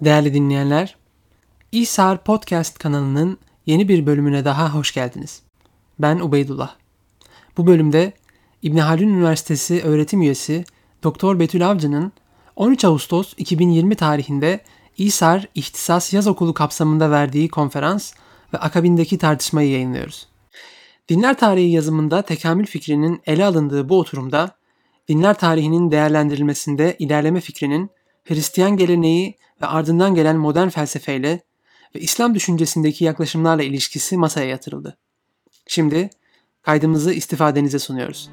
Değerli dinleyenler, İsar Podcast kanalının yeni bir bölümüne daha hoş geldiniz. Ben Ubeydullah. Bu bölümde İbn Haldun Üniversitesi öğretim üyesi Doktor Betül Avcı'nın 13 Ağustos 2020 tarihinde İsar İhtisas Yaz Okulu kapsamında verdiği konferans ve akabindeki tartışmayı yayınlıyoruz. Dinler tarihi yazımında tekamül fikrinin ele alındığı bu oturumda dinler tarihinin değerlendirilmesinde ilerleme fikrinin Hristiyan geleneği ve ardından gelen modern felsefeyle ve İslam düşüncesindeki yaklaşımlarla ilişkisi masaya yatırıldı. Şimdi kaydımızı istifadenize sunuyoruz.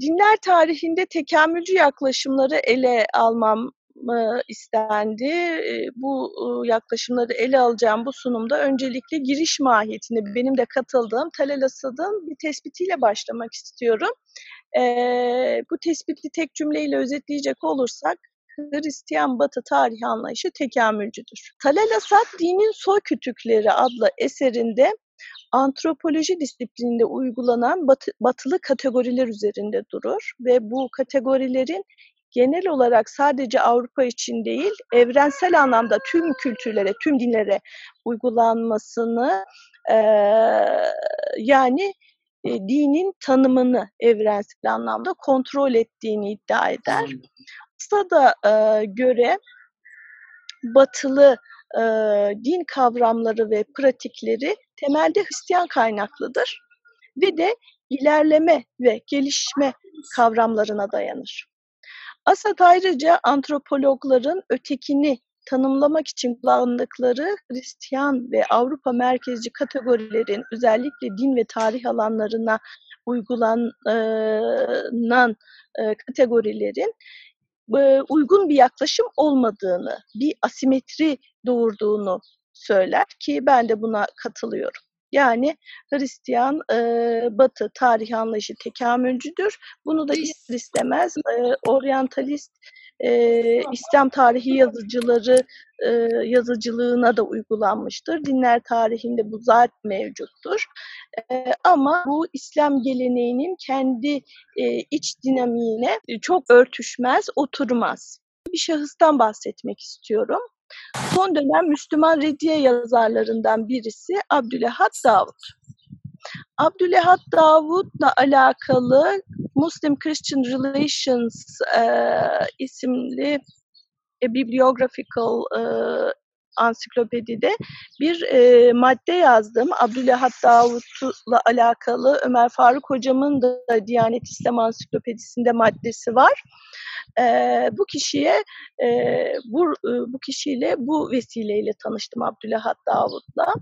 Dinler tarihinde tekamülcü yaklaşımları ele almam istendi. Bu yaklaşımları ele alacağım bu sunumda öncelikle giriş mahiyetinde benim de katıldığım Talal Asad'ın bir tespitiyle başlamak istiyorum. Bu tespiti tek cümleyle özetleyecek olursak Hristiyan Batı tarihi anlayışı tekamülcüdür. Talal Asad Dinin Soy Kütükleri adlı eserinde antropoloji disiplininde uygulanan batı, batılı kategoriler üzerinde durur ve bu kategorilerin genel olarak sadece Avrupa için değil, evrensel anlamda tüm kültürlere, tüm dinlere uygulanmasını e, yani e, dinin tanımını evrensel anlamda kontrol ettiğini iddia eder. da e, göre batılı e, din kavramları ve pratikleri temelde Hristiyan kaynaklıdır ve de ilerleme ve gelişme kavramlarına dayanır. Asad ayrıca antropologların ötekini tanımlamak için kullandıkları Hristiyan ve Avrupa merkezci kategorilerin özellikle din ve tarih alanlarına uygulanan e, kategorilerin e, uygun bir yaklaşım olmadığını, bir asimetri doğurduğunu söyler ki ben de buna katılıyorum. Yani Hristiyan e, Batı tarih anlayışı tekamülcüdür. Bunu da ister istemez e, oryantalist e, İslam tarihi yazıcıları e, yazıcılığına da uygulanmıştır. Dinler tarihinde bu zaten mevcuttur. E, ama bu İslam geleneğinin kendi e, iç dinamiğine çok örtüşmez, oturmaz. Bir şahıstan bahsetmek istiyorum. Son dönem Müslüman reddiye yazarlarından birisi Abdülehat Davud. Abdülehat Davud'la alakalı Muslim Christian Relations e, isimli e, bibliographical e, ansiklopedide bir e, madde yazdım. Abdülahat Davut'la alakalı Ömer Faruk hocamın da Diyanet İslam Ansiklopedisinde maddesi var. E, bu kişiye e, bu, e, bu kişiyle bu vesileyle tanıştım Abdülahat Davut'la.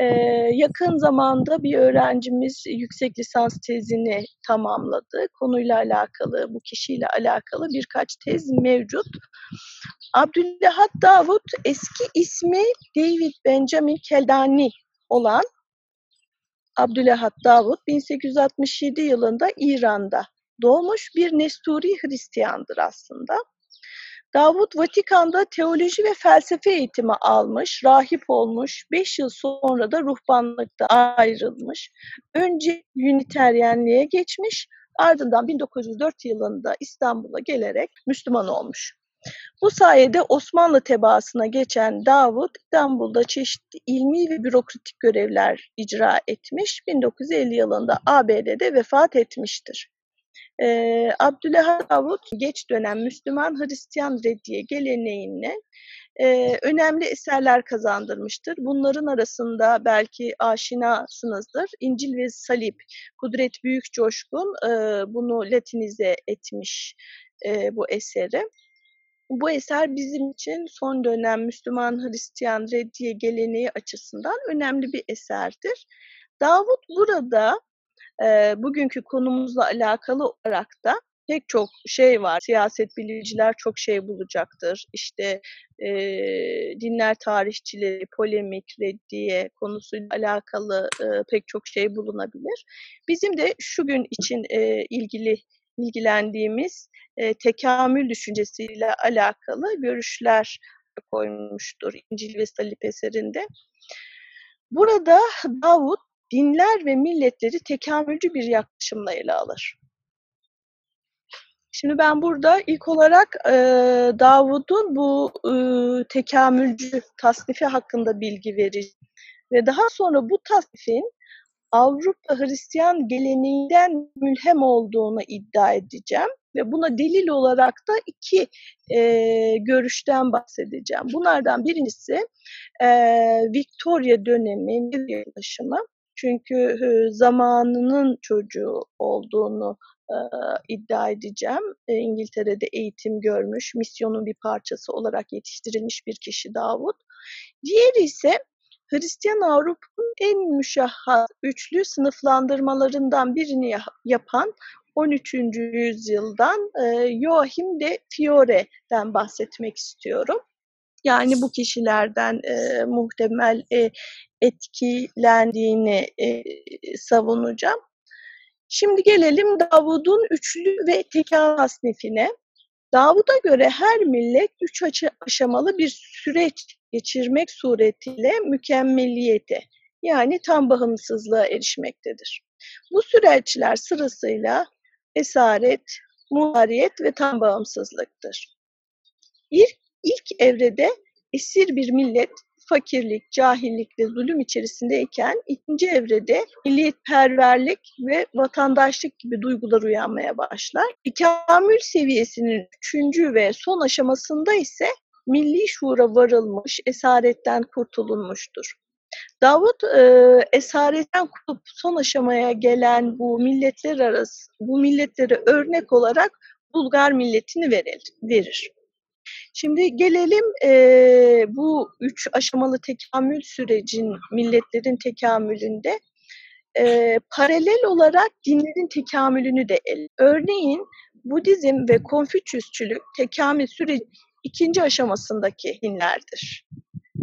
Ee, yakın zamanda bir öğrencimiz yüksek lisans tezini tamamladı. Konuyla alakalı, bu kişiyle alakalı birkaç tez mevcut. Abdüllahat Davut eski ismi David Benjamin Keldani olan Abdülahat Davut 1867 yılında İran'da doğmuş bir Nesturi Hristiyandır aslında. Davut Vatikan'da teoloji ve felsefe eğitimi almış, rahip olmuş, 5 yıl sonra da ruhbanlıkta ayrılmış. Önce Üniteryenliğe geçmiş, ardından 1904 yılında İstanbul'a gelerek Müslüman olmuş. Bu sayede Osmanlı tebaasına geçen Davut İstanbul'da çeşitli ilmi ve bürokratik görevler icra etmiş. 1950 yılında ABD'de vefat etmiştir. Ee, Abdülhamid Davut geç dönem Müslüman Hristiyan reddiye geleneğine e, önemli eserler kazandırmıştır. Bunların arasında belki aşinasınızdır. İncil ve Salip, Kudret Büyük Coşkun e, bunu latinize etmiş e, bu eseri. Bu eser bizim için son dönem Müslüman Hristiyan reddiye geleneği açısından önemli bir eserdir. Davut burada e, bugünkü konumuzla alakalı olarak da pek çok şey var. Siyaset biliciler çok şey bulacaktır. İşte e, dinler tarihçileri, polemik, reddiye konusuyla alakalı e, pek çok şey bulunabilir. Bizim de şu gün için e, ilgili ilgilendiğimiz e, tekamül düşüncesiyle alakalı görüşler koymuştur İncil ve Salip eserinde. Burada Davut dinler ve milletleri tekamülcü bir yaklaşımla ele alır. Şimdi ben burada ilk olarak e, Davud'un bu e, tekamülcü tasnifi hakkında bilgi vereceğim. Ve daha sonra bu tasnifin Avrupa Hristiyan geleneğinden mülhem olduğunu iddia edeceğim ve buna delil olarak da iki e, görüşten bahsedeceğim. Bunlardan birincisi e, Victoria dönemi yaklaşımı. Çünkü zamanının çocuğu olduğunu iddia edeceğim. E, İngiltere'de eğitim görmüş, misyonun bir parçası olarak yetiştirilmiş bir kişi Davut. Diğeri ise Hristiyan Avrupa'nın en müşahhas üçlü sınıflandırmalarından birini yapan 13. yüzyıldan Joachim de Fiore'den bahsetmek istiyorum. Yani bu kişilerden e, muhtemel e, etkilendiğini e, savunacağım. Şimdi gelelim Davud'un üçlü ve tekan tasnifine. Davud'a göre her millet üç aşamalı bir süreç geçirmek suretiyle mükemmeliyete yani tam bağımsızlığa erişmektedir. Bu süreçler sırasıyla esaret, muhariyet ve tam bağımsızlıktır. İlk, ilk evrede esir bir millet fakirlik, cahillik ve zulüm içerisindeyken ikinci evrede milliyetperverlik ve vatandaşlık gibi duygular uyanmaya başlar. İkamül seviyesinin üçüncü ve son aşamasında ise milli şuura varılmış, esaretten kurtulunmuştur. Davut e, esaretten kurtulup son aşamaya gelen bu milletler arası, bu milletlere örnek olarak Bulgar milletini verir. Şimdi gelelim e, bu üç aşamalı tekamül sürecin milletlerin tekamülünde e, paralel olarak dinlerin tekamülünü de el. Örneğin Budizm ve Konfüçyüsçülük tekamül süreci ikinci aşamasındaki dinlerdir.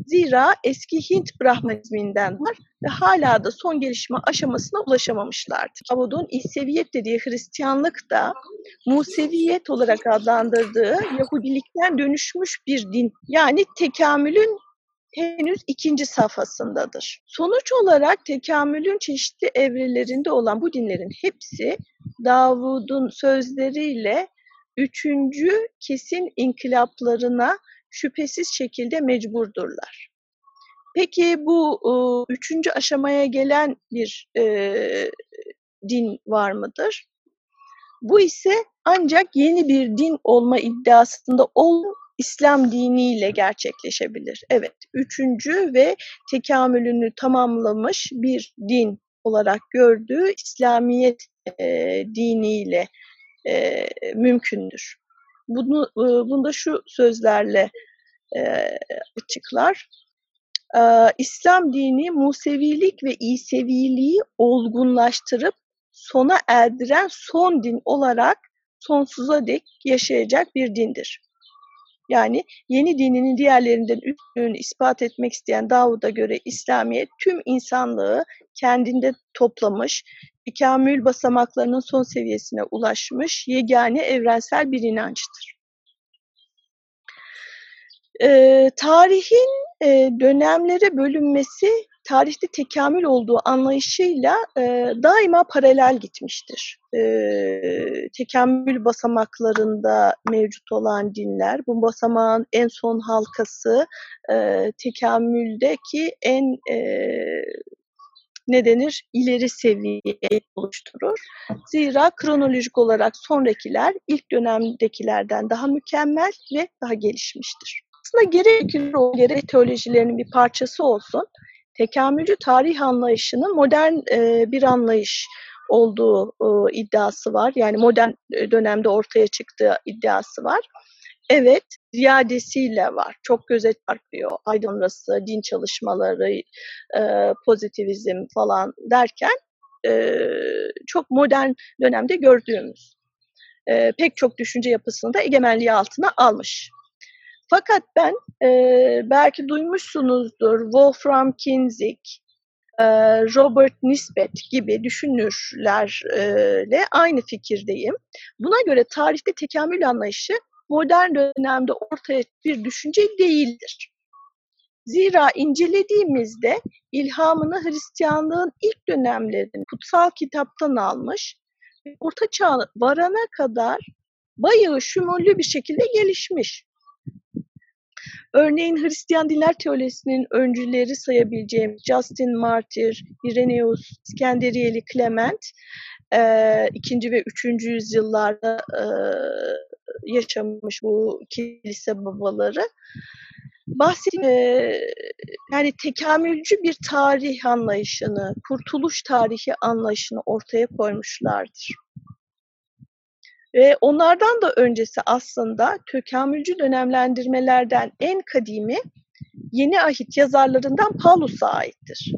Zira eski Hint Brahmanizminden var ve hala da son gelişme aşamasına ulaşamamışlardır. Davud'un İseviyet dediği Hristiyanlık da Museviyet olarak adlandırdığı Yahudilikten dönüşmüş bir din. Yani tekamülün henüz ikinci safhasındadır. Sonuç olarak tekamülün çeşitli evrelerinde olan bu dinlerin hepsi Davud'un sözleriyle üçüncü kesin inkılaplarına şüphesiz şekilde mecburdurlar. Peki bu e, üçüncü aşamaya gelen bir e, din var mıdır? Bu ise ancak yeni bir din olma iddiasında ol İslam diniyle gerçekleşebilir. Evet, üçüncü ve tekamülünü tamamlamış bir din olarak gördüğü İslamiyet e, diniyle e, mümkündür. Bunu, e, bunu da şu sözlerle e, açıklar. E, İslam dini Musevilik ve İseviliği olgunlaştırıp sona erdiren son din olarak sonsuza dek yaşayacak bir dindir. Yani yeni dininin diğerlerinden üstünlüğünü ispat etmek isteyen Davud'a göre İslamiyet tüm insanlığı kendinde toplamış, ikamül basamaklarının son seviyesine ulaşmış yegane evrensel bir inançtır. Ee, tarihin e, dönemlere bölünmesi tarihte tekamül olduğu anlayışıyla e, daima paralel gitmiştir. E, tekamül basamaklarında mevcut olan dinler, bu basamağın en son halkası e, tekamüldeki en e, ne denir ileri seviye oluşturur. Zira kronolojik olarak sonrakiler ilk dönemdekilerden daha mükemmel ve daha gelişmiştir. Aslında gerek o gerek teolojilerinin bir parçası olsun tekamülcü tarih anlayışının modern e, bir anlayış olduğu e, iddiası var. Yani modern e, dönemde ortaya çıktığı iddiası var. Evet, ziyadesiyle var. Çok göze çarpıyor. Aydınrası, din çalışmaları, e, pozitivizm falan derken e, çok modern dönemde gördüğümüz e, pek çok düşünce yapısını da egemenliği altına almış. Fakat ben e, belki duymuşsunuzdur Wolfram Kinzig, e, Robert Nisbet gibi düşünürlerle aynı fikirdeyim. Buna göre tarihte tekamül anlayışı modern dönemde ortaya bir düşünce değildir. Zira incelediğimizde ilhamını Hristiyanlığın ilk dönemlerinin kutsal kitaptan almış, Orta Çağ varana kadar bayağı şumullü bir şekilde gelişmiş. Örneğin Hristiyan dinler teolojisinin öncüleri sayabileceğim Justin Martyr, Irenaeus, İskenderiyeli Clement, e, ikinci ve üçüncü yüzyıllarda e, yaşamış bu kilise babaları bahsettiğim e, yani tekamülcü bir tarih anlayışını, kurtuluş tarihi anlayışını ortaya koymuşlardır. Ve onlardan da öncesi aslında tekamülcü dönemlendirmelerden en kadimi Yeni Ahit yazarlarından Paulus'a aittir.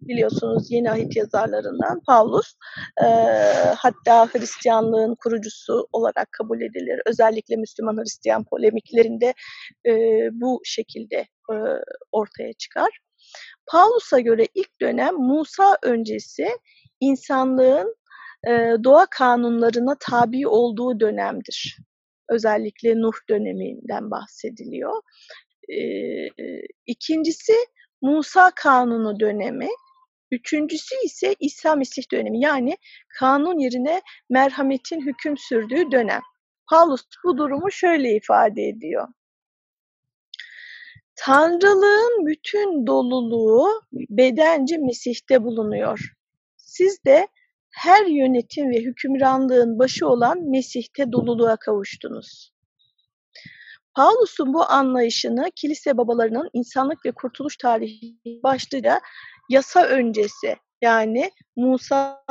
Biliyorsunuz Yeni Ahit yazarlarından Paulus e, hatta Hristiyanlığın kurucusu olarak kabul edilir. Özellikle Müslüman Hristiyan polemiklerinde e, bu şekilde e, ortaya çıkar. Paulus'a göre ilk dönem Musa öncesi insanlığın doğa kanunlarına tabi olduğu dönemdir. Özellikle Nuh döneminden bahsediliyor. İkincisi Musa kanunu dönemi. Üçüncüsü ise İsa Mesih dönemi yani kanun yerine merhametin hüküm sürdüğü dönem. Paulus bu durumu şöyle ifade ediyor. Tanrılığın bütün doluluğu bedence Mesih'te bulunuyor. Siz de her yönetim ve hükümranlığın başı olan Mesih'te doluluğa kavuştunuz. Paulus'un bu anlayışını kilise babalarının insanlık ve kurtuluş tarihi başlıca yasa öncesi yani Musa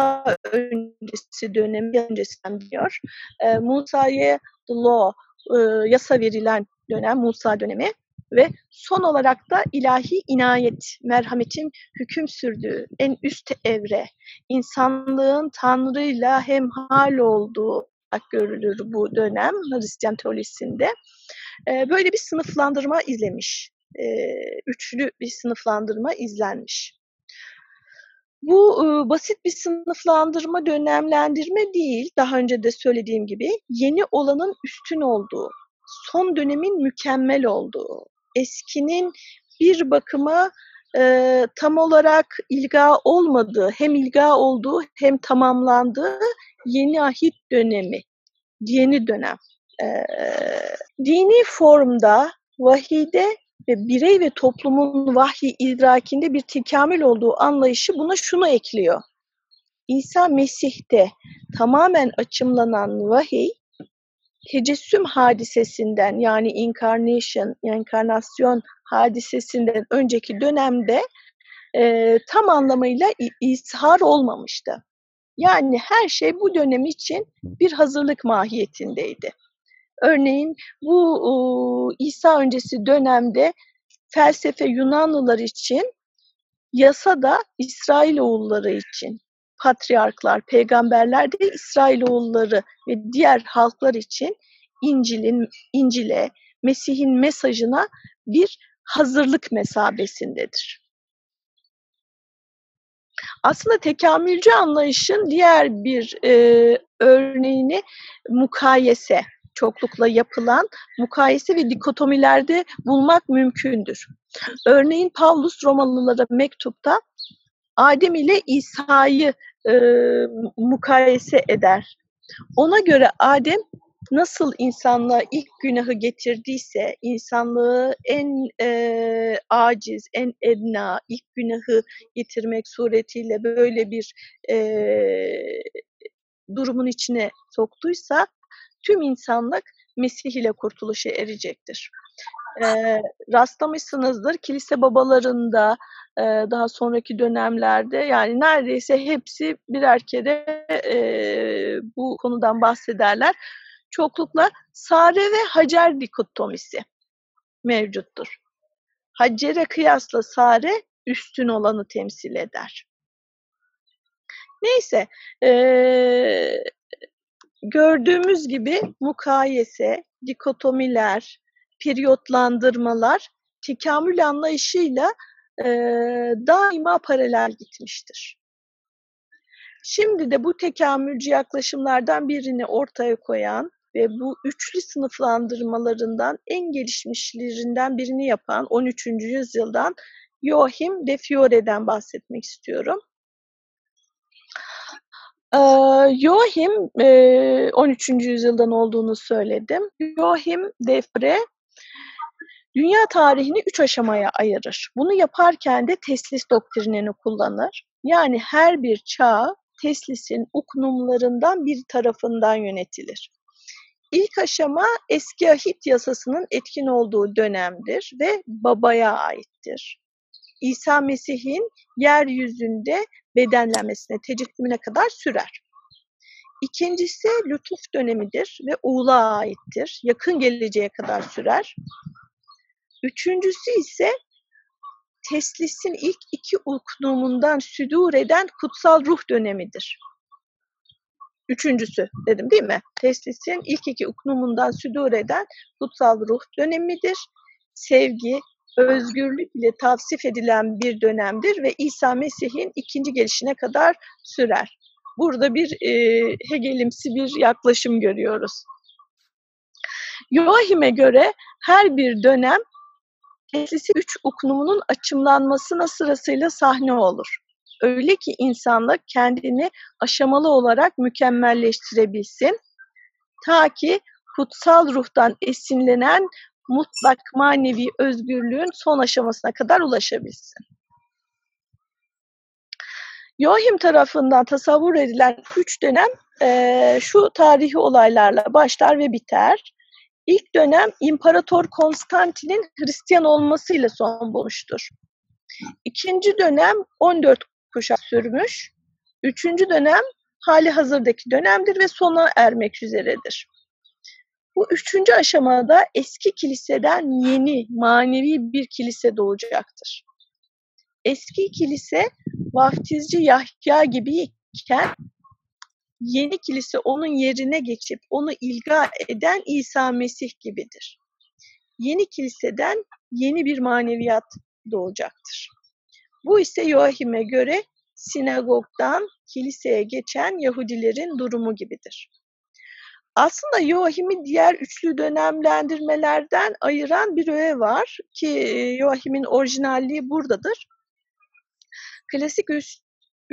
öncesi dönemi öncesinden diyor. E, Musa'ya law, e, yasa verilen dönem Musa dönemi ve son olarak da ilahi inayet, merhametin hüküm sürdüğü en üst evre, insanlığın Tanrı'yla hemhal olduğu görülür bu dönem Hristiyan teolojisinde. Ee, böyle bir sınıflandırma izlemiş. Ee, üçlü bir sınıflandırma izlenmiş. Bu e, basit bir sınıflandırma, dönemlendirme değil. Daha önce de söylediğim gibi yeni olanın üstün olduğu, son dönemin mükemmel olduğu, eskinin bir bakıma e, tam olarak ilga olmadığı, hem ilga olduğu hem tamamlandığı yeni ahit dönemi, yeni dönem. E, dini formda vahide ve birey ve toplumun vahyi idrakinde bir tekamül olduğu anlayışı buna şunu ekliyor. İsa Mesih'te tamamen açımlanan vahiy tecessüm hadisesinden yani incarnation, enkarnasyon hadisesinden önceki dönemde e, tam anlamıyla ishar olmamıştı. Yani her şey bu dönem için bir hazırlık mahiyetindeydi. Örneğin bu e, İsa öncesi dönemde felsefe Yunanlılar için, yasa da İsrailoğulları için patriarklar, peygamberler de İsrailoğulları ve diğer halklar için İncil'in İncil'e, Mesih'in mesajına bir hazırlık mesabesindedir. Aslında tekamülcü anlayışın diğer bir e, örneğini mukayese, çoklukla yapılan mukayese ve dikotomilerde bulmak mümkündür. Örneğin Paulus Romalılara mektupta Adem ile İsa'yı e, mukayese eder. Ona göre Adem nasıl insanlığa ilk günahı getirdiyse, insanlığı en e, aciz, en edna, ilk günahı getirmek suretiyle böyle bir e, durumun içine soktuysa, tüm insanlık Mesih ile kurtuluşa erecektir. E, rastlamışsınızdır kilise babalarında, e, daha sonraki dönemlerde yani neredeyse hepsi birer kere e, bu konudan bahsederler. Çoklukla Sare ve Hacer dikotomisi mevcuttur. Hacer'e kıyasla Sare üstün olanı temsil eder. Neyse, e, gördüğümüz gibi mukayese, dikotomiler, periyotlandırmalar tekamül anlayışıyla e, daima paralel gitmiştir. Şimdi de bu tekamülcü yaklaşımlardan birini ortaya koyan ve bu üçlü sınıflandırmalarından en gelişmişlerinden birini yapan 13. yüzyıldan Joachim de Fiore'den bahsetmek istiyorum. Ee, Joachim, e, 13. yüzyıldan olduğunu söyledim. Joachim de Fiore dünya tarihini üç aşamaya ayırır. Bunu yaparken de teslis doktrinini kullanır. Yani her bir çağ teslisin uknumlarından bir tarafından yönetilir. İlk aşama eski ahit yasasının etkin olduğu dönemdir ve babaya aittir. İsa Mesih'in yeryüzünde bedenlenmesine, tecessümüne kadar sürer. İkincisi lütuf dönemidir ve uğula aittir. Yakın geleceğe kadar sürer. Üçüncüsü ise teslisin ilk iki uknumundan südur eden kutsal ruh dönemidir. Üçüncüsü dedim değil mi? Teslisin ilk iki uknumundan südur eden kutsal ruh dönemidir. Sevgi, özgürlük ile tavsif edilen bir dönemdir ve İsa Mesih'in ikinci gelişine kadar sürer. Burada bir e, Hegelimsi bir yaklaşım görüyoruz. Joachim'e göre her bir dönem Teslisi üç uknumunun açımlanmasına sırasıyla sahne olur. Öyle ki insanlık kendini aşamalı olarak mükemmelleştirebilsin. Ta ki kutsal ruhtan esinlenen mutlak manevi özgürlüğün son aşamasına kadar ulaşabilsin. Joachim tarafından tasavvur edilen üç dönem e, şu tarihi olaylarla başlar ve biter. İlk dönem İmparator Konstantin'in Hristiyan olmasıyla son bulmuştur. İkinci dönem 14 kuşak sürmüş. Üçüncü dönem hali hazırdaki dönemdir ve sona ermek üzeredir. Bu üçüncü aşamada eski kiliseden yeni manevi bir kilise doğacaktır. Eski kilise vaftizci Yahya gibiyken yeni kilise onun yerine geçip onu ilga eden İsa Mesih gibidir. Yeni kiliseden yeni bir maneviyat doğacaktır. Bu ise Joachim'e göre sinagogdan kiliseye geçen Yahudilerin durumu gibidir. Aslında Joachim'i diğer üçlü dönemlendirmelerden ayıran bir öğe var ki Joachim'in orijinalliği buradadır. Klasik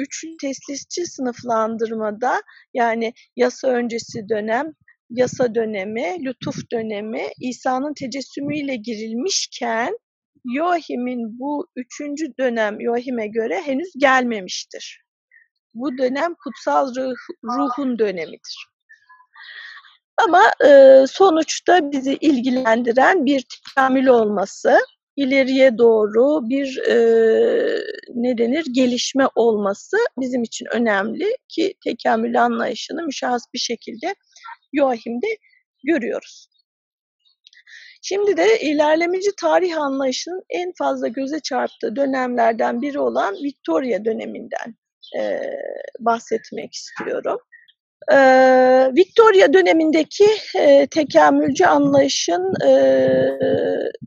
üçlü teslisçi sınıflandırmada yani yasa öncesi dönem, yasa dönemi, lütuf dönemi İsa'nın tecessümüyle girilmişken Joachim'in bu üçüncü dönem Joachim'e göre henüz gelmemiştir. Bu dönem kutsal ruh, ruhun dönemidir. Ama e, sonuçta bizi ilgilendiren bir tekamül olması, ileriye doğru bir e, ne denir gelişme olması bizim için önemli ki tekamül anlayışını müşahhas bir şekilde Joachim'de görüyoruz. Şimdi de ilerlemeci tarih anlayışının en fazla göze çarptığı dönemlerden biri olan Victoria döneminden e, bahsetmek istiyorum. E, Victoria dönemindeki e, tekamülcü anlayışın e,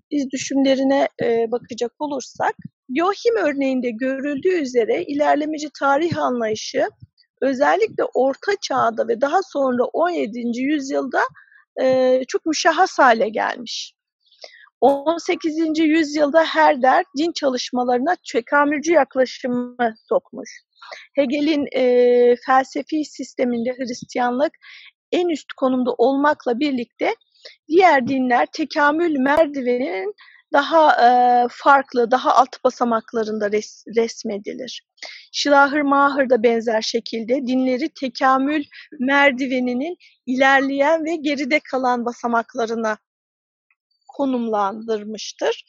iz düşümlerine e, bakacak olursak, Joachim örneğinde görüldüğü üzere ilerlemeci tarih anlayışı özellikle Orta Çağ'da ve daha sonra 17. yüzyılda e, çok müşahhas hale gelmiş. 18. yüzyılda Herder din çalışmalarına tekamülcü yaklaşımı sokmuş. Hegel'in e, felsefi sisteminde Hristiyanlık en üst konumda olmakla birlikte diğer dinler tekamül merdiveninin daha e, farklı, daha alt basamaklarında res, resmedilir. Şilahır Mahır da benzer şekilde dinleri tekamül merdiveninin ilerleyen ve geride kalan basamaklarına konumlandırmıştır.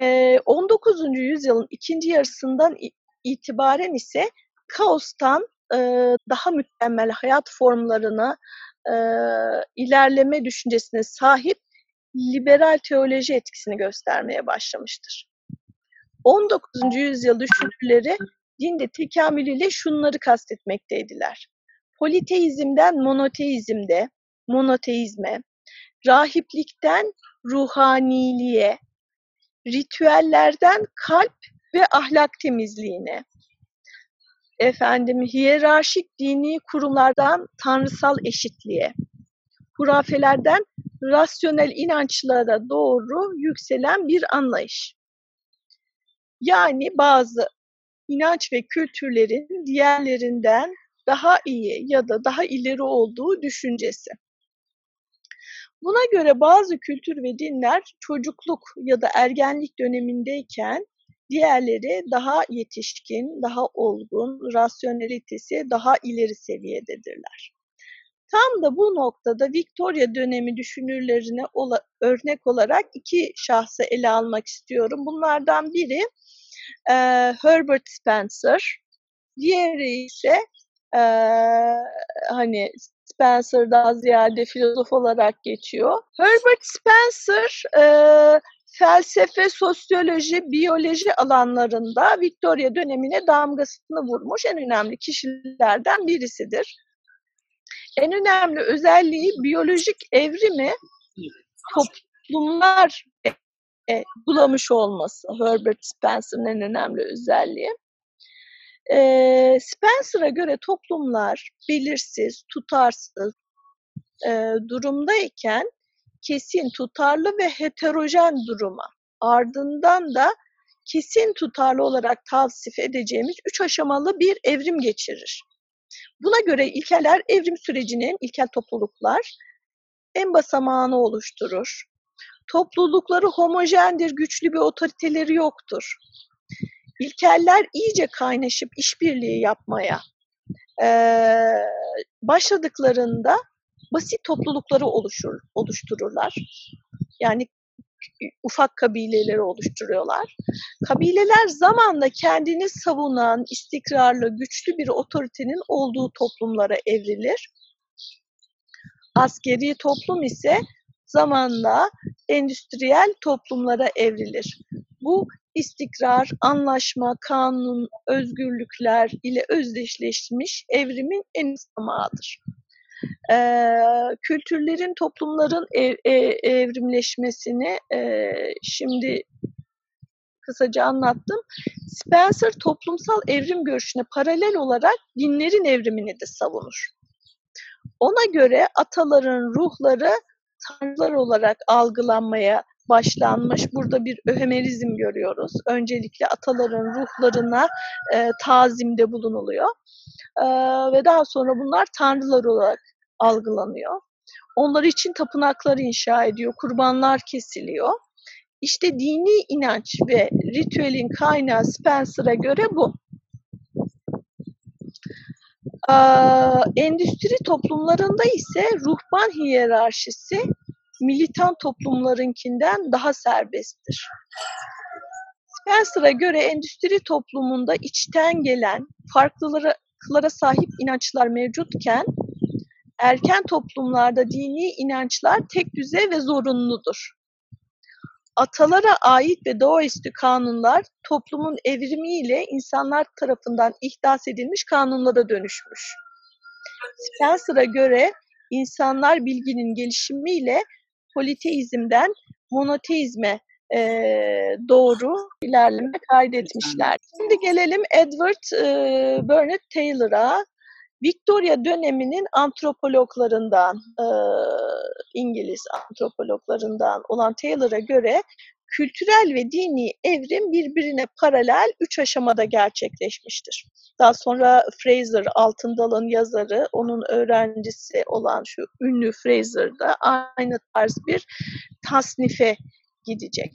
E, 19. yüzyılın ikinci yarısından itibaren ise kaostan e, daha mükemmel hayat formlarına e, ilerleme düşüncesine sahip liberal teoloji etkisini göstermeye başlamıştır. 19. yüzyıl düşünürleri dinde tekamülüyle şunları kastetmekteydiler. Politeizmden monoteizmde, monoteizme, rahiplikten ruhaniliğe, ritüellerden kalp ve ahlak temizliğine, efendim hiyerarşik dini kurumlardan tanrısal eşitliğe, hurafelerden rasyonel inançlara doğru yükselen bir anlayış. Yani bazı inanç ve kültürlerin diğerlerinden daha iyi ya da daha ileri olduğu düşüncesi. Buna göre bazı kültür ve dinler çocukluk ya da ergenlik dönemindeyken diğerleri daha yetişkin, daha olgun, rasyonelitesi daha ileri seviyededirler. Tam da bu noktada Victoria dönemi düşünürlerine ola, örnek olarak iki şahsı ele almak istiyorum. Bunlardan biri e, Herbert Spencer, diğeri ise e, hani Spencer daha ziyade filozof olarak geçiyor. Herbert Spencer e, felsefe, sosyoloji, biyoloji alanlarında Victoria dönemine damgasını vurmuş en önemli kişilerden birisidir. En önemli özelliği biyolojik evrimi toplumlar e, bulamış olması Herbert Spencer'ın en önemli özelliği. E, Spencer'a göre toplumlar belirsiz, tutarsız e, durumdayken kesin, tutarlı ve heterojen duruma ardından da kesin tutarlı olarak tavsif edeceğimiz üç aşamalı bir evrim geçirir. Buna göre ilkeler evrim sürecinin, ilkel topluluklar en basamağını oluşturur. Toplulukları homojendir, güçlü bir otoriteleri yoktur. İlkeller iyice kaynaşıp işbirliği yapmaya e, başladıklarında basit toplulukları oluşur, oluştururlar. Yani ufak kabileleri oluşturuyorlar. Kabileler zamanla kendini savunan, istikrarlı, güçlü bir otoritenin olduğu toplumlara evrilir. Askeri toplum ise zamanla endüstriyel toplumlara evrilir. Bu istikrar, anlaşma, kanun, özgürlükler ile özdeşleşmiş evrimin en samağıdır e, kültürlerin, toplumların ev, e, evrimleşmesini e, şimdi kısaca anlattım. Spencer toplumsal evrim görüşüne paralel olarak dinlerin evrimini de savunur. Ona göre ataların ruhları tanrılar olarak algılanmaya başlanmış. Burada bir öhemerizm görüyoruz. Öncelikle ataların ruhlarına e, tazimde bulunuluyor. E, ve daha sonra bunlar tanrılar olarak algılanıyor. Onlar için tapınaklar inşa ediyor, kurbanlar kesiliyor. İşte dini inanç ve ritüelin kaynağı Spencer'a göre bu. Ee, endüstri toplumlarında ise ruhban hiyerarşisi militan toplumlarınkinden daha serbesttir. Spencer'a göre endüstri toplumunda içten gelen farklılara sahip inançlar mevcutken erken toplumlarda dini inançlar tek düze ve zorunludur. Atalara ait ve doğaüstü kanunlar toplumun evrimiyle insanlar tarafından ihdas edilmiş kanunlara dönüşmüş. Spencer'a göre insanlar bilginin gelişimiyle politeizmden monoteizme e, doğru ilerleme kaydetmişler. Şimdi gelelim Edward e, Burnett Taylor'a. Victoria döneminin antropologlarından, e, İngiliz antropologlarından olan Taylor'a göre kültürel ve dini evrim birbirine paralel üç aşamada gerçekleşmiştir. Daha sonra Fraser Altındal'ın yazarı, onun öğrencisi olan şu ünlü Fraser da aynı tarz bir tasnife gidecek.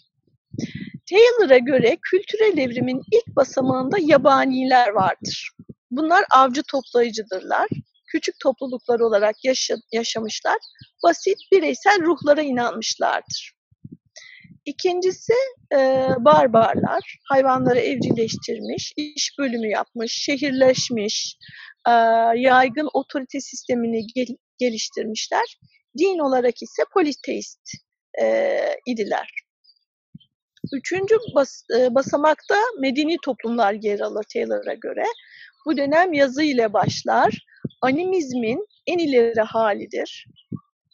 Taylor'a göre kültürel evrimin ilk basamağında yabaniler vardır. Bunlar avcı toplayıcıdırlar. Küçük topluluklar olarak yaşa yaşamışlar. Basit bireysel ruhlara inanmışlardır. İkincisi e, barbarlar. Hayvanları evcilleştirmiş, iş bölümü yapmış, şehirleşmiş, e, yaygın otorite sistemini gel geliştirmişler. Din olarak ise politeist e, idiler. Üçüncü bas, e, basamakta medeni toplumlar yer alır Taylor'a göre. Bu dönem yazı ile başlar. Animizmin en ileri halidir.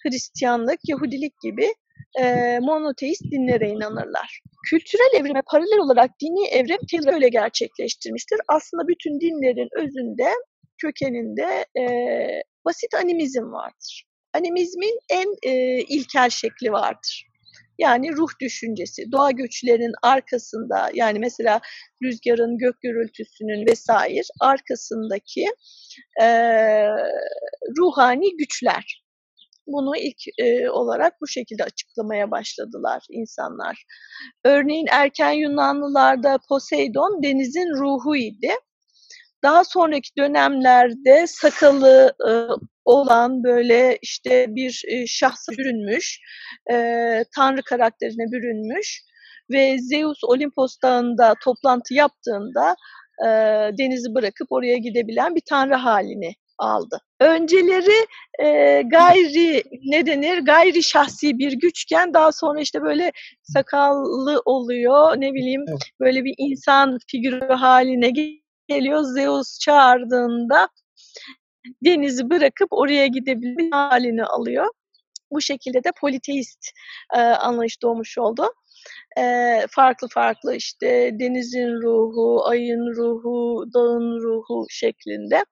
Hristiyanlık, Yahudilik gibi e, monoteist dinlere inanırlar. Kültürel evrime paralel olarak dini evrim Taylor öyle gerçekleştirmiştir. Aslında bütün dinlerin özünde, kökeninde e, basit animizm vardır. Animizmin en e, ilkel şekli vardır. Yani ruh düşüncesi, doğa göçlerinin arkasında yani mesela rüzgarın, gök gürültüsünün vesaire arkasındaki e, ruhani güçler. Bunu ilk e, olarak bu şekilde açıklamaya başladılar insanlar. Örneğin erken Yunanlılarda Poseidon denizin ruhu idi. Daha sonraki dönemlerde sakalı olan böyle işte bir e, şahsa bürünmüş, e, tanrı karakterine bürünmüş ve Zeus Olimpos Dağı'nda toplantı yaptığında e, denizi bırakıp oraya gidebilen bir tanrı halini aldı. Önceleri e, gayri ne denir gayri şahsi bir güçken daha sonra işte böyle sakallı oluyor ne bileyim evet. böyle bir insan figürü haline geliyor Zeus çağırdığında denizi bırakıp oraya gidebilme halini alıyor. Bu şekilde de politeist e, anlayış doğmuş oldu. E, farklı farklı işte denizin ruhu, ayın ruhu, dağın ruhu şeklinde.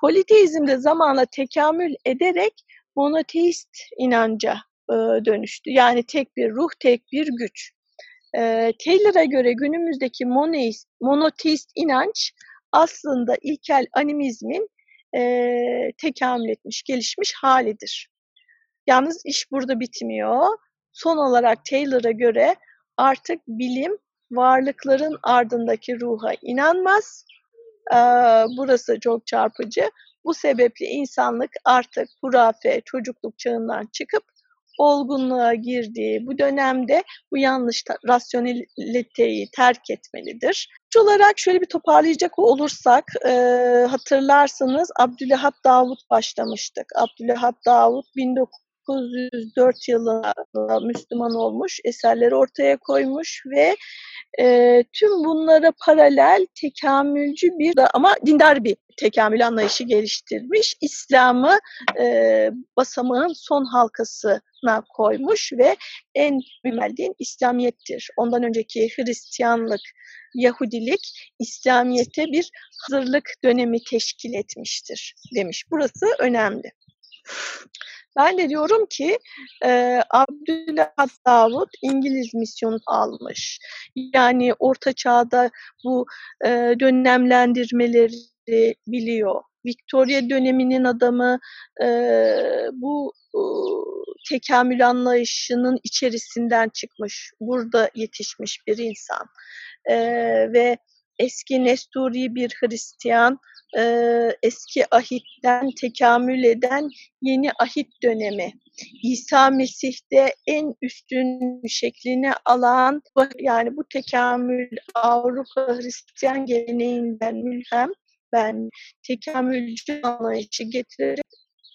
Politeizm de zamanla tekamül ederek monoteist inanca e, dönüştü. Yani tek bir ruh, tek bir güç. E, Taylor'a göre günümüzdeki monoteist, monoteist inanç aslında ilkel animizmin e, tekamül etmiş, gelişmiş halidir. Yalnız iş burada bitmiyor. Son olarak Taylor'a göre artık bilim varlıkların ardındaki ruha inanmaz. Ee, burası çok çarpıcı. Bu sebeple insanlık artık hurafe, çocukluk çağından çıkıp olgunluğa girdiği bu dönemde bu yanlış rasyoneliteyi terk etmelidir. olarak şöyle bir toparlayacak olursak e, hatırlarsanız Abdülhat Davut başlamıştık. Abdülhat Davut 1904 yılında Müslüman olmuş, eserleri ortaya koymuş ve e, tüm bunlara paralel tekamülcü bir ama dindar bir tekamül anlayışı geliştirmiş. İslam'ı e, basamağın son halkasına koymuş ve en temel din İslamiyettir. Ondan önceki Hristiyanlık, Yahudilik İslamiyete bir hazırlık dönemi teşkil etmiştir demiş. Burası önemli. Ben de diyorum ki e, Abdülhamid Davud İngiliz misyonu almış. Yani Orta Çağ'da bu e, dönemlendirmeleri biliyor. Victoria döneminin adamı e, bu e, tekamül anlayışının içerisinden çıkmış, burada yetişmiş bir insan. E, ve eski Nesturi bir Hristiyan, e, eski ahitten tekamül eden yeni ahit dönemi. İsa Mesih'te en üstün şeklini alan yani bu tekamül Avrupa Hristiyan geleneğinden mülhem ben tekamülcü anlayışı getirerek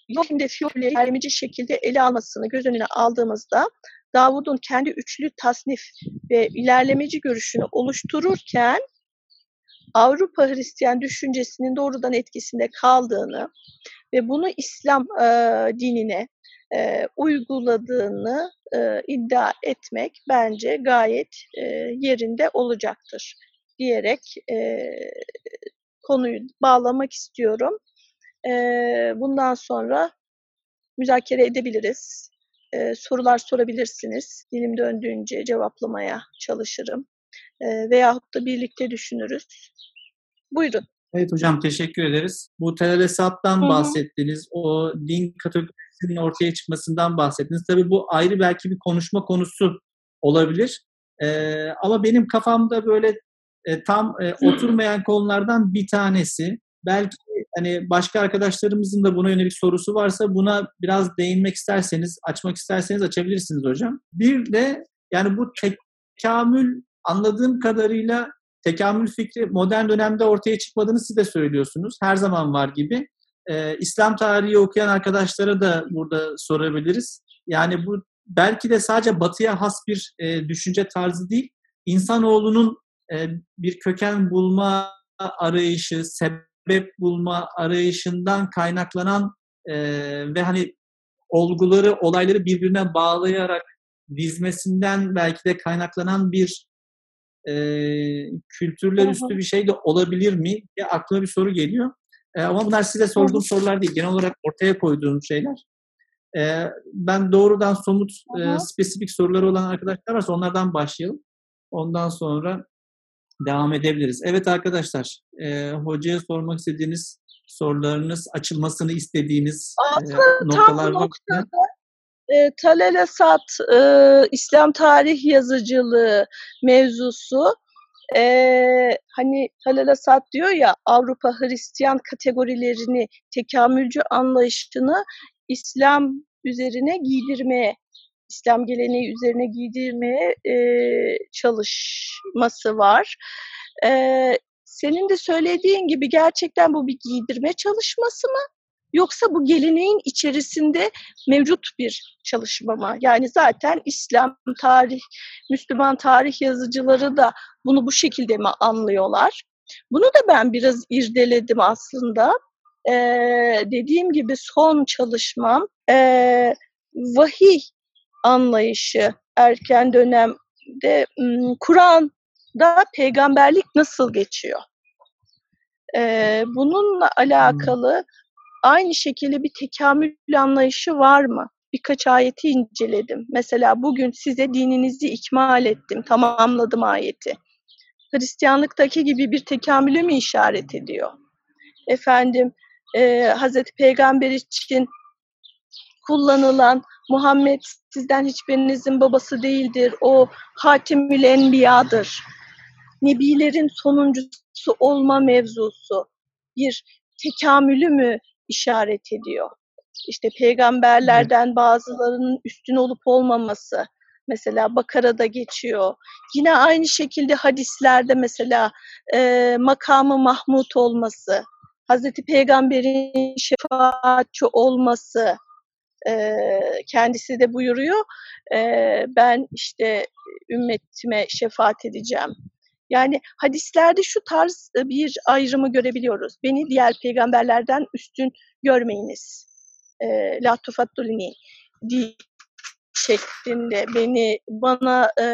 Yohim'de Fiyopleri ilerlemeci şekilde ele almasını göz önüne aldığımızda Davud'un kendi üçlü tasnif ve ilerlemeci görüşünü oluştururken Avrupa Hristiyan düşüncesinin doğrudan etkisinde kaldığını ve bunu İslam e, dinine e, uyguladığını e, iddia etmek bence gayet e, yerinde olacaktır diyerek e, konuyu bağlamak istiyorum. E, bundan sonra müzakere edebiliriz. E, sorular sorabilirsiniz. Dilim döndüğünce cevaplamaya çalışırım. E, veyahut da birlikte düşünürüz. Buyurun. Evet hocam teşekkür ederiz. Bu telesattan bahsettiniz. O din kategorisinin ortaya çıkmasından bahsettiniz. Tabii bu ayrı belki bir konuşma konusu olabilir. Ee, ama benim kafamda böyle e, tam e, oturmayan konulardan bir tanesi. Belki hani başka arkadaşlarımızın da buna yönelik sorusu varsa buna biraz değinmek isterseniz, açmak isterseniz açabilirsiniz hocam. Bir de yani bu tekamül anladığım kadarıyla tekamül fikri modern dönemde ortaya çıkmadığını siz de söylüyorsunuz. Her zaman var gibi. Ee, İslam tarihi okuyan arkadaşlara da burada sorabiliriz. Yani bu belki de sadece batıya has bir e, düşünce tarzı değil, insanoğlunun e, bir köken bulma arayışı, sebep bulma arayışından kaynaklanan e, ve hani olguları, olayları birbirine bağlayarak dizmesinden belki de kaynaklanan bir e, kültürler üstü bir şey de olabilir mi diye aklıma bir soru geliyor. E, ama bunlar size sorduğum sorular değil. Genel olarak ortaya koyduğum şeyler. E, ben doğrudan somut, e, spesifik soruları olan arkadaşlar varsa onlardan başlayalım. Ondan sonra devam edebiliriz. Evet arkadaşlar, e, hocaya sormak istediğiniz sorularınız, açılmasını istediğiniz e, noktalar var mı? E, Talel Esat, e, İslam tarih yazıcılığı mevzusu e, hani Talel Esat diyor ya Avrupa Hristiyan kategorilerini, tekamülcü anlayışını İslam üzerine giydirmeye, İslam geleneği üzerine giydirmeye e, çalışması var. E, senin de söylediğin gibi gerçekten bu bir giydirme çalışması mı? Yoksa bu geleneğin içerisinde mevcut bir çalışma mı? Yani zaten İslam tarih, Müslüman tarih yazıcıları da bunu bu şekilde mi anlıyorlar? Bunu da ben biraz irdeledim aslında. Ee, dediğim gibi son çalışmam e, vahiy anlayışı erken dönemde Kur'an'da peygamberlik nasıl geçiyor? Bununla alakalı aynı şekilde bir tekamül anlayışı var mı? Birkaç ayeti inceledim. Mesela bugün size dininizi ikmal ettim, tamamladım ayeti. Hristiyanlıktaki gibi bir tekamülü mü işaret ediyor? Efendim, e, Hazreti Peygamber için kullanılan Muhammed sizden hiçbirinizin babası değildir, o Hatimül Enbiya'dır. Nebilerin sonuncusu olma mevzusu bir tekamülü mü işaret ediyor. İşte peygamberlerden bazılarının üstün olup olmaması, mesela Bakara'da geçiyor. Yine aynı şekilde hadislerde mesela e, makamı Mahmut olması, Hazreti Peygamber'in şefaatçi olması, e, kendisi de buyuruyor. E, ben işte ümmetime şefaat edeceğim. Yani hadislerde şu tarz bir ayrımı görebiliyoruz. Beni diğer peygamberlerden üstün görmeyiniz. E, La tufattulini şeklinde beni bana e,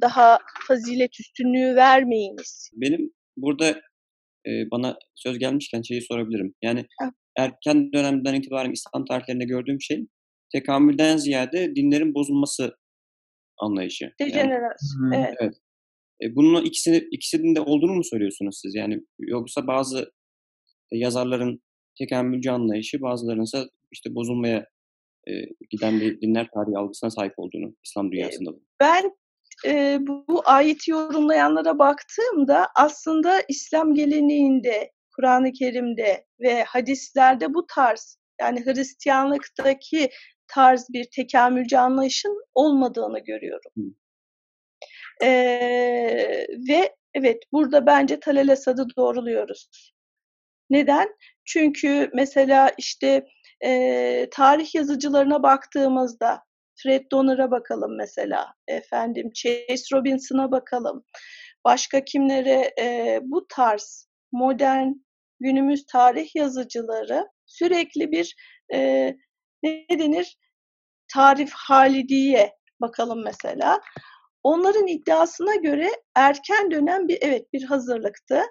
daha fazilet üstünlüğü vermeyiniz. Benim burada e, bana söz gelmişken şeyi sorabilirim. Yani erken dönemden itibaren İslam tarihlerinde gördüğüm şey tekamülden ziyade dinlerin bozulması anlayışı. Dejenerasyon. Yani, evet. evet. E, bunun ikisini, ikisinin de olduğunu mu söylüyorsunuz siz? Yani yoksa bazı yazarların tekamülcü anlayışı, bazılarının ise işte bozulmaya e, giden bir dinler tarihi algısına sahip olduğunu İslam dünyasında. Ben e, bu, bu ayeti yorumlayanlara baktığımda aslında İslam geleneğinde, Kur'an-ı Kerim'de ve hadislerde bu tarz yani Hristiyanlıktaki tarz bir tekamülcü anlayışın olmadığını görüyorum. Hı. Ee, ve evet burada bence Talal Esad'ı doğruluyoruz. Neden? Çünkü mesela işte e, tarih yazıcılarına baktığımızda Fred Donner'a bakalım mesela, efendim Chase Robinson'a bakalım, başka kimlere e, bu tarz modern günümüz tarih yazıcıları sürekli bir e, ne denir tarif halidiye bakalım mesela. Onların iddiasına göre erken dönem bir evet bir hazırlıktı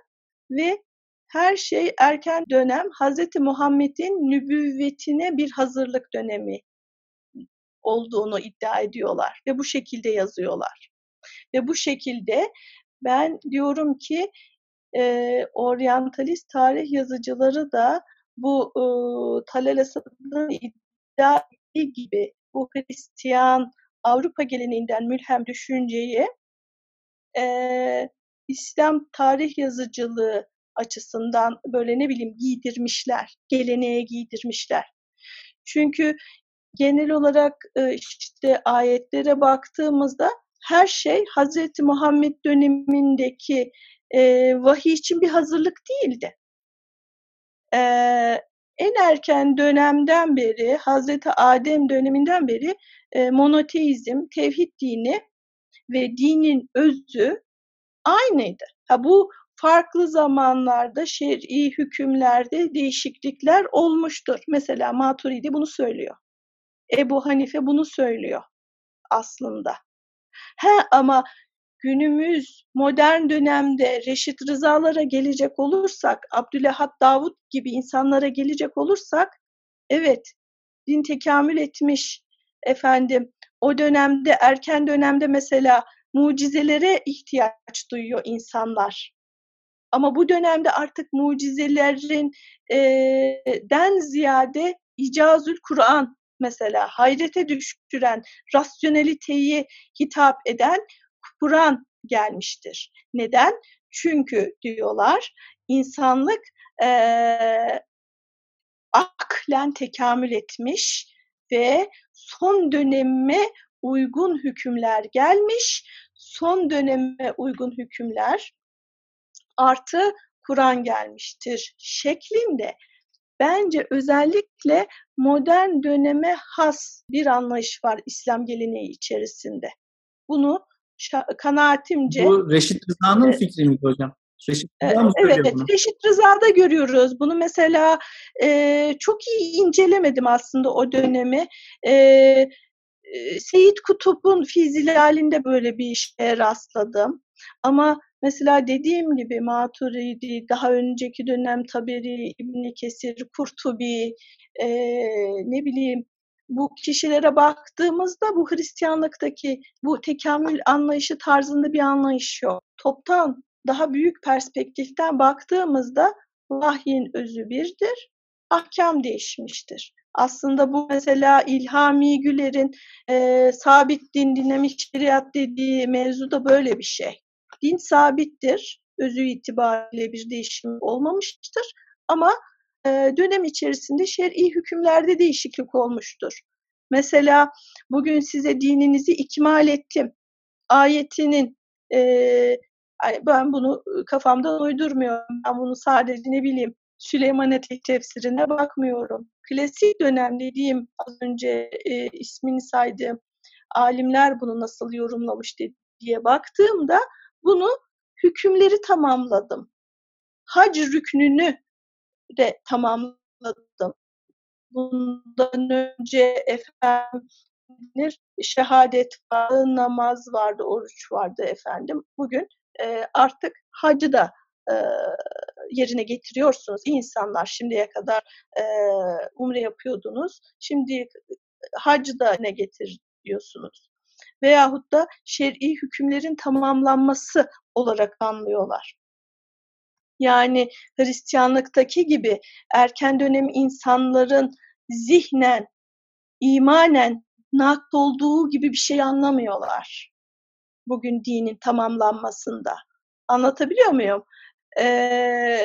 ve her şey erken dönem Hazreti Muhammed'in nübüvvetine bir hazırlık dönemi olduğunu iddia ediyorlar ve bu şekilde yazıyorlar. Ve bu şekilde ben diyorum ki e, oryantalist tarih yazıcıları da bu e, Talal Esad'ın iddia ettiği gibi bu Hristiyan Avrupa geleneğinden mülhem düşünceyi e, İslam tarih yazıcılığı açısından böyle ne bileyim giydirmişler, geleneğe giydirmişler. Çünkü genel olarak işte ayetlere baktığımızda her şey Hazreti Muhammed dönemindeki e, vahiy için bir hazırlık değildi. E, en erken dönemden beri, Hazreti Adem döneminden beri e, monoteizm, tevhid dini ve dinin özü aynıydı. Ha bu farklı zamanlarda şer'i hükümlerde değişiklikler olmuştur. Mesela Maturidi bunu söylüyor. Ebu Hanife bunu söylüyor aslında. He ama günümüz modern dönemde Reşit Rızalara gelecek olursak, Abdülahad Davut gibi insanlara gelecek olursak, evet din tekamül etmiş efendim. O dönemde erken dönemde mesela mucizelere ihtiyaç duyuyor insanlar. Ama bu dönemde artık mucizelerin e, den ziyade icazül Kur'an mesela hayrete düşüren, rasyoneliteyi hitap eden Kur'an gelmiştir. Neden? Çünkü diyorlar insanlık e, aklen tekamül etmiş ve son döneme uygun hükümler gelmiş. Son döneme uygun hükümler artı Kur'an gelmiştir şeklinde bence özellikle modern döneme has bir anlayış var İslam geleneği içerisinde. Bunu kanaatimce... Bu Reşit Rıza'nın e, fikri miydi hocam? Reşit Rıza mı evet, bunu? Reşit Rıza'da görüyoruz. Bunu mesela e, çok iyi incelemedim aslında o dönemi. E, e, Seyit Kutup'un Fizilalinde böyle bir şeye rastladım. Ama Mesela dediğim gibi Maturidi, daha önceki dönem Taberi, İbn Kesir, Kurtubi, e, ne bileyim bu kişilere baktığımızda bu Hristiyanlıktaki bu tekamül anlayışı tarzında bir anlayış yok. Toptan daha büyük perspektiften baktığımızda vahyin özü birdir, ahkam değişmiştir. Aslında bu mesela İlhami Güler'in e, sabit din dinamik şeriat dediği mevzu da böyle bir şey. Din sabittir. Özü itibariyle bir değişim olmamıştır. Ama dönem içerisinde şer'i hükümlerde değişiklik olmuştur. Mesela bugün size dininizi ikmal ettim. Ayetinin e, ben bunu kafamdan uydurmuyorum. Ben bunu sadece ne bileyim Süleyman Etek tefsirine bakmıyorum. Klasik dönem dediğim az önce e, ismini saydığım alimler bunu nasıl yorumlamış diye baktığımda bunu hükümleri tamamladım. Hac rüknünü de tamamladım. Bundan önce efendim şehadet vardı, namaz vardı, oruç vardı efendim. Bugün e, artık hacı da e, yerine getiriyorsunuz. İnsanlar şimdiye kadar e, umre yapıyordunuz. Şimdi hacı da ne getiriyorsunuz? veyahut da şer'i hükümlerin tamamlanması olarak anlıyorlar. Yani Hristiyanlıktaki gibi erken dönem insanların zihnen, imanen nakt olduğu gibi bir şey anlamıyorlar. Bugün dinin tamamlanmasında. Anlatabiliyor muyum? Ee,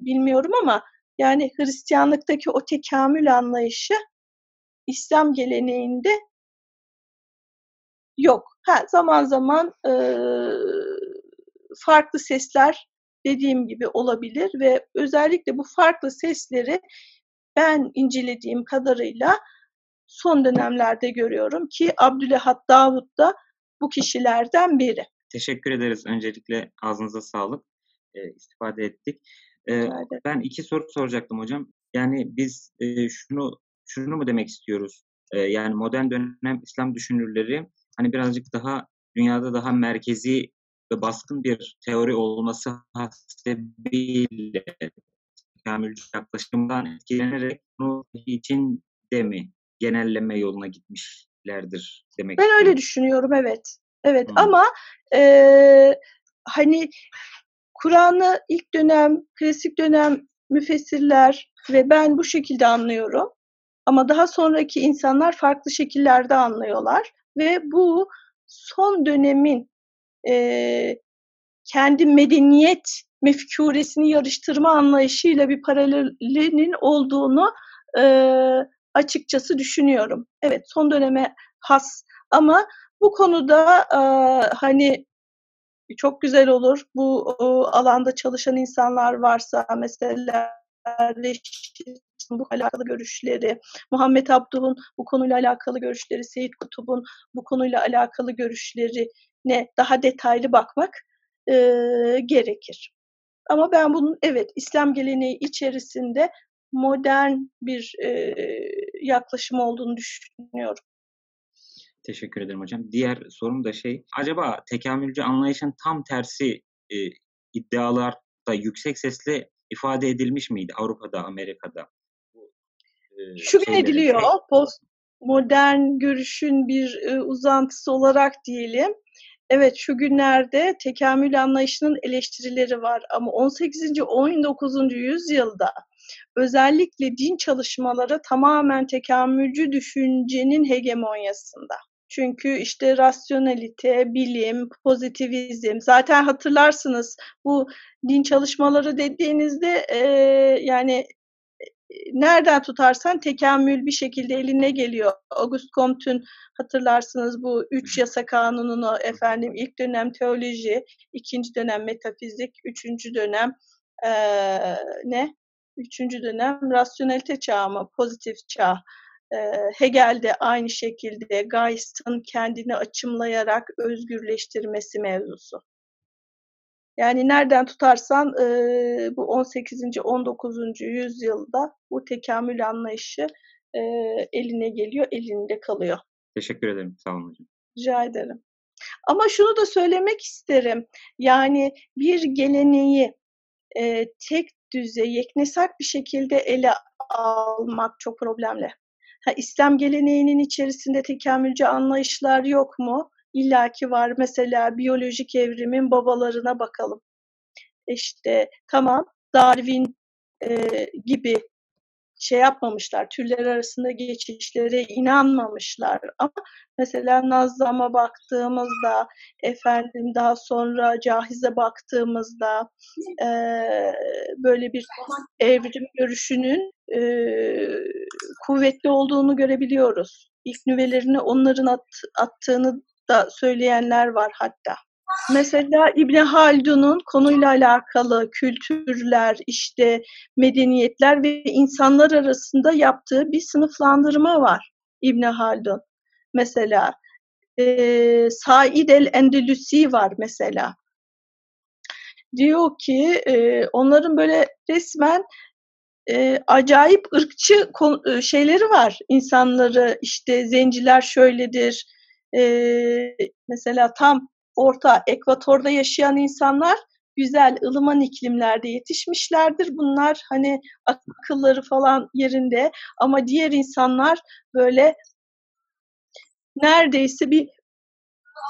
bilmiyorum ama yani Hristiyanlıktaki o tekamül anlayışı İslam geleneğinde yok. Ha, zaman zaman e, farklı sesler dediğim gibi olabilir ve özellikle bu farklı sesleri ben incelediğim kadarıyla son dönemlerde görüyorum ki Abdülahat Davud da bu kişilerden biri. Teşekkür ederiz. Öncelikle ağzınıza sağlık. E, istifade ettik. E, ben iki soru soracaktım hocam. Yani biz e, şunu şunu mu demek istiyoruz? E, yani modern dönem İslam düşünürleri hani birazcık daha dünyada daha merkezi ve baskın bir teori olması hasebiyle tekamülcü yaklaşımdan etkilenerek bunu için de mi genelleme yoluna gitmişlerdir demek Ben öyle düşünüyorum evet. Evet hmm. ama e, hani Kur'an'ı ilk dönem, klasik dönem müfessirler ve ben bu şekilde anlıyorum. Ama daha sonraki insanlar farklı şekillerde anlıyorlar ve bu son dönemin e, kendi medeniyet mefkuresini yarıştırma anlayışıyla bir paralelinin olduğunu e, açıkçası düşünüyorum. Evet son döneme has ama bu konuda e, hani çok güzel olur. Bu o, alanda çalışan insanlar varsa mesela bu alakalı görüşleri, Muhammed Abduh'un bu konuyla alakalı görüşleri, Seyit Kutub'un bu konuyla alakalı görüşleri ne daha detaylı bakmak e, gerekir. Ama ben bunun evet İslam geleneği içerisinde modern bir e, yaklaşım olduğunu düşünüyorum. Teşekkür ederim hocam. Diğer sorum da şey, acaba tekamülcü anlayışın tam tersi e, iddialar da yüksek sesle ifade edilmiş miydi Avrupa'da, Amerika'da? E, Şu şeyleri. ediliyor. Post modern görüşün bir e, uzantısı olarak diyelim. Evet şu günlerde tekamül anlayışının eleştirileri var ama 18. 19. yüzyılda özellikle din çalışmaları tamamen tekamülcü düşüncenin hegemonyasında. Çünkü işte rasyonelite, bilim, pozitivizm zaten hatırlarsınız bu din çalışmaları dediğinizde e, yani nereden tutarsan tekamül bir şekilde eline geliyor. Auguste Comte'un hatırlarsınız bu üç yasa kanununu efendim ilk dönem teoloji, ikinci dönem metafizik, üçüncü dönem e, ne? Üçüncü dönem rasyonelite çağı mı? Pozitif çağ. E, Hegel de aynı şekilde Geist'ın kendini açımlayarak özgürleştirmesi mevzusu. Yani nereden tutarsan e, bu 18. 19. yüzyılda bu tekamül anlayışı e, eline geliyor, elinde kalıyor. Teşekkür ederim. Sağ olun hocam. Rica ederim. Ama şunu da söylemek isterim. Yani bir geleneği e, tek düze, yeknesak bir şekilde ele almak çok problemli. Ha, İslam geleneğinin içerisinde tekamülcü anlayışlar yok mu? İllaki var. Mesela biyolojik evrimin babalarına bakalım. İşte tamam Darwin e, gibi şey yapmamışlar, türler arasında geçişlere inanmamışlar. Ama mesela Nazlam'a baktığımızda, efendim daha sonra Cahiz'e baktığımızda e, böyle bir evrim görüşünün e, kuvvetli olduğunu görebiliyoruz. İlk nüvelerini onların at, attığını da söyleyenler var hatta. Mesela İbn Haldun'un konuyla alakalı kültürler, işte medeniyetler ve insanlar arasında yaptığı bir sınıflandırma var İbn Haldun. Mesela e, Said el-Endülüsi var mesela. Diyor ki e, onların böyle resmen e, acayip ırkçı şeyleri var. İnsanları işte zenciler şöyledir, e, mesela tam orta ekvatorda yaşayan insanlar güzel ılıman iklimlerde yetişmişlerdir. Bunlar hani akılları falan yerinde ama diğer insanlar böyle neredeyse bir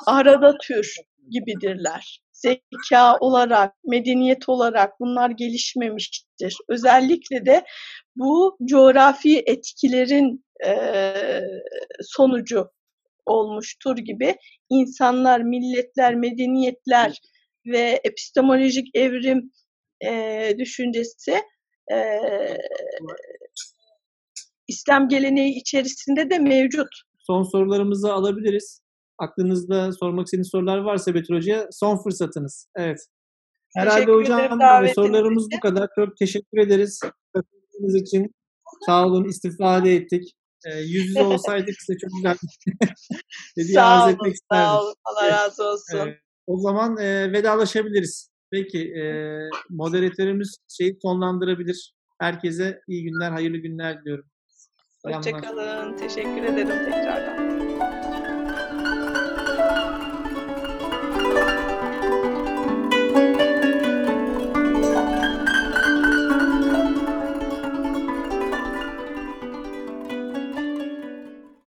arada tür gibidirler. Zeka olarak, medeniyet olarak bunlar gelişmemiştir. Özellikle de bu coğrafi etkilerin e, sonucu olmuştur gibi insanlar, milletler, medeniyetler ve epistemolojik evrim e, düşüncesi e, İslam geleneği içerisinde de mevcut. Son sorularımızı alabiliriz. Aklınızda sormak istediğiniz sorular varsa Betül Hoca'ya son fırsatınız. Evet. Herhalde teşekkür hocam sorularımız bu kadar. Çok teşekkür ederiz. Katıldığınız için sağ olun istifade ettik. E, yüz yüze olsaydık size çok güzel hediye sağ arz olun, etmek isterdim. Sağ olun. Allah razı olsun. Evet. O zaman e, vedalaşabiliriz. Peki e, moderatörümüz şeyi sonlandırabilir. Herkese iyi günler, hayırlı günler diliyorum. Hoşçakalın. Teşekkür ederim tekrardan.